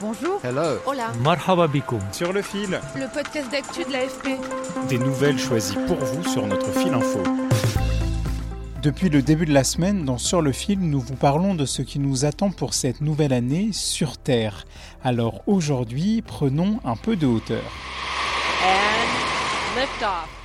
Bonjour. Hello. Hola. Marhaba bikoum. Sur le fil, Le podcast d'actu de l'AFP. des nouvelles choisies pour vous sur notre fil info. Depuis le début de la semaine, dans Sur le fil, nous vous parlons de ce qui nous attend pour cette nouvelle année sur Terre. Alors aujourd'hui, prenons un peu de hauteur.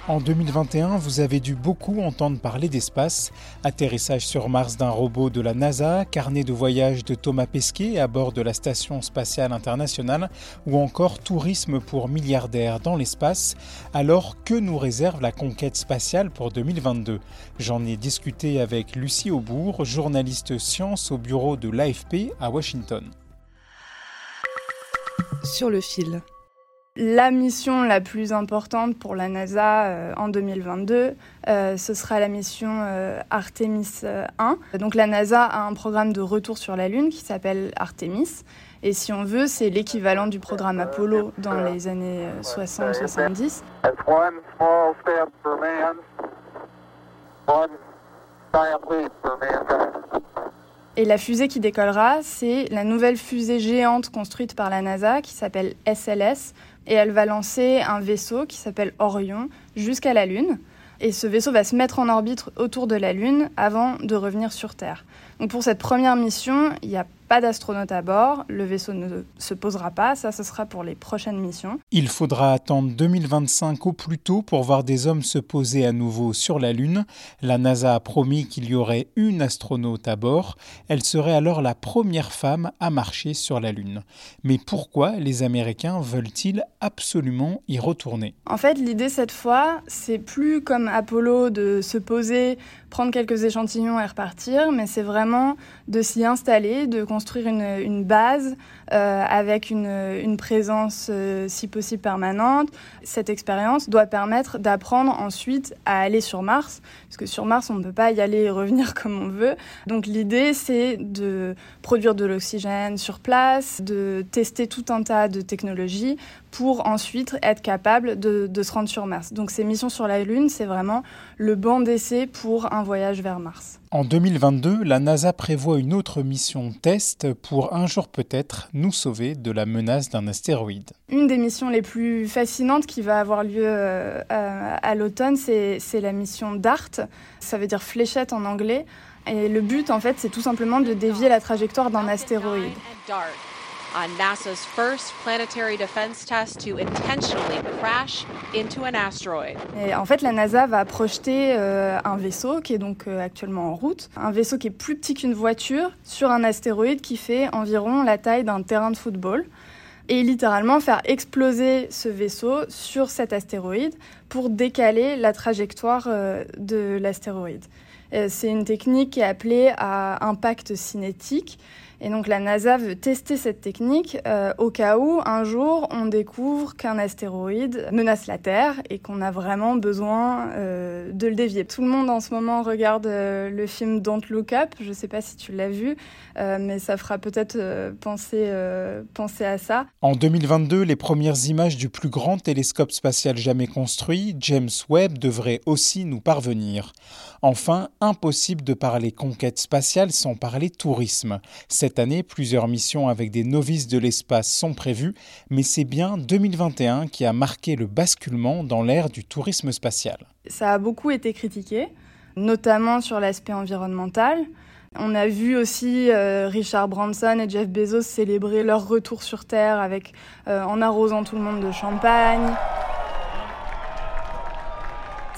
En 2021, vous avez dû beaucoup entendre parler d'espace. Atterrissage sur Mars d'un robot de la NASA, carnet de voyage de Thomas Pesquet à bord de la Station spatiale internationale, ou encore tourisme pour milliardaires dans l'espace. Alors que nous réserve la conquête spatiale pour 2022 J'en ai discuté avec Lucie Aubourg, journaliste science au bureau de l'AFP à Washington. sur le fil. La mission la plus importante pour la NASA euh, en 2022, euh, ce sera la mission euh, Artemis euh, 1. Donc la NASA a un programme de retour sur la Lune qui s'appelle Artemis. Et si on veut, c'est l'équivalent du programme Apollo dans les années euh, 60-70. Et la fusée qui décollera, c'est la nouvelle fusée géante construite par la NASA qui s'appelle SLS. Et elle va lancer un vaisseau qui s'appelle Orion jusqu'à la Lune. Et ce vaisseau va se mettre en orbite autour de la Lune avant de revenir sur Terre. Donc pour cette première mission, il n'y a pas d'astronaute à bord, le vaisseau ne se posera pas, ça ce sera pour les prochaines missions. Il faudra attendre 2025 au plus tôt pour voir des hommes se poser à nouveau sur la Lune. La NASA a promis qu'il y aurait une astronaute à bord. Elle serait alors la première femme à marcher sur la Lune. Mais pourquoi les Américains veulent-ils absolument y retourner? En fait, l'idée cette fois, c'est plus comme Apollo de se poser, prendre quelques échantillons et repartir, mais c'est vraiment de s'y installer, de construire une, base euh, avec une, présence euh, si possible permanente. Cette expérience doit permettre d'apprendre ensuite à aller sur Mars, parce que sur Mars, on ne peut pas y aller et revenir comme on veut. Donc l'idée, c'est de produire de l'oxygène sur place, de tester tout un tas de technologies pour ensuite être capable de se rendre sur Mars. Donc ces missions sur la Lune, c'est vraiment le banc d'essai pour un voyage vers Mars. En 2022, la NASA prévoit une autre mission test pour un jour peut-être nous sauver de la menace d'un astéroïde. Une des missions les plus fascinantes qui va avoir lieu euh, à, l'automne, c'est c'est la mission DART. Ça veut dire fléchette en anglais. Et le but, en fait, c'est tout simplement de dévier la trajectoire d'un astéroïde. On NASA's first planetary defense test to intentionally crash into an asteroid. Et en fait, la NASA va projeter euh, un vaisseau qui est donc euh, actuellement en route, un vaisseau qui est plus petit qu'une voiture, sur un astéroïde qui fait environ la taille d'un terrain de football. Et littéralement faire exploser ce vaisseau sur cet astéroïde pour décaler la trajectoire euh, de l'astéroïde. C'est une technique qui est appelée à impact cinétique. Et donc la NASA veut tester cette technique euh, au cas où un jour on découvre qu'un astéroïde menace la Terre et qu'on a vraiment besoin euh, de le dévier. Tout le monde en ce moment regarde euh, le film Don't Look Up. Je ne sais pas si tu l'as vu, mais ça fera peut-être penser, penser à ça. En 2022, les premières images du plus grand télescope spatial jamais construit, James Webb, devraient aussi nous parvenir. Enfin, impossible de parler conquête spatiale sans parler tourisme. Cette année, plusieurs missions avec des novices de l'espace sont prévues, mais c'est bien 2021 qui a marqué le basculement dans l'ère du tourisme spatial. Ça a beaucoup été critiqué, notamment sur l'aspect environnemental. On a vu aussi euh, Richard Branson et Jeff Bezos célébrer leur retour sur Terre avec, euh, en arrosant tout le monde de champagne.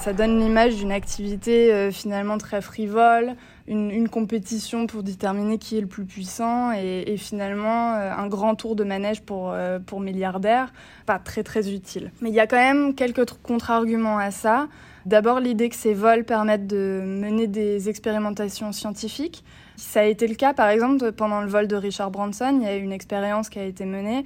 Ça donne l'image d'une activité euh, finalement très frivole, une, compétition pour déterminer qui est le plus puissant et, finalement euh, un grand tour de manège pour, euh, pour milliardaires, pas très très utile. Mais il y a quand même quelques tr- contre-arguments à ça. D'abord l'idée que ces vols permettent de mener des expérimentations scientifiques. Ça a été le cas par exemple pendant le vol de Richard Branson, il y a eu une expérience qui a été menée.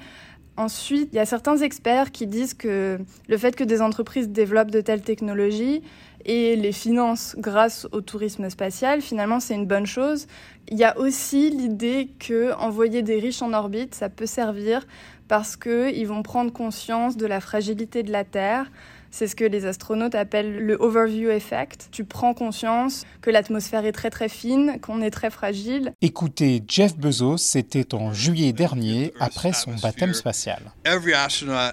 Ensuite, il y a certains experts qui disent que le fait que des entreprises développent de telles technologies et les financent grâce au tourisme spatial, finalement, c'est une bonne chose. Il y a aussi l'idée que envoyer des riches en orbite, ça peut servir parce qu'ils vont prendre conscience de la fragilité de la Terre, c'est ce que les astronautes appellent le overview effect. Tu prends conscience que l'atmosphère est très très fine, qu'on est très fragile. Écoutez, Jeff Bezos, c'était en juillet dernier, après son baptême spatial.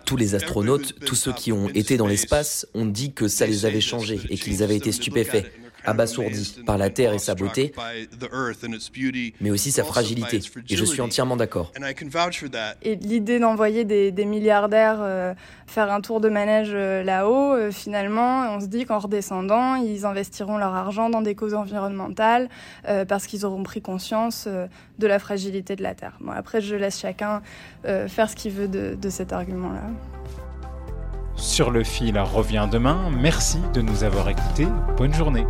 Tous les astronautes, tous ceux qui ont été dans l'espace, ont dit que ça les avait changés et qu'ils avaient été stupéfaits abasourdi par la Terre et sa beauté, mais aussi sa fragilité. Et je suis entièrement d'accord. Et l'idée d'envoyer des, milliardaires euh, faire un tour de manège euh, là-haut, euh, finalement, on se dit qu'en redescendant, ils investiront leur argent dans des causes environnementales parce qu'ils auront pris conscience de la fragilité de la Terre. Bon, après, je laisse chacun faire ce qu'il veut de, de cet argument-là. Sur le fil revient demain. Merci de nous avoir écoutés. Bonne journée.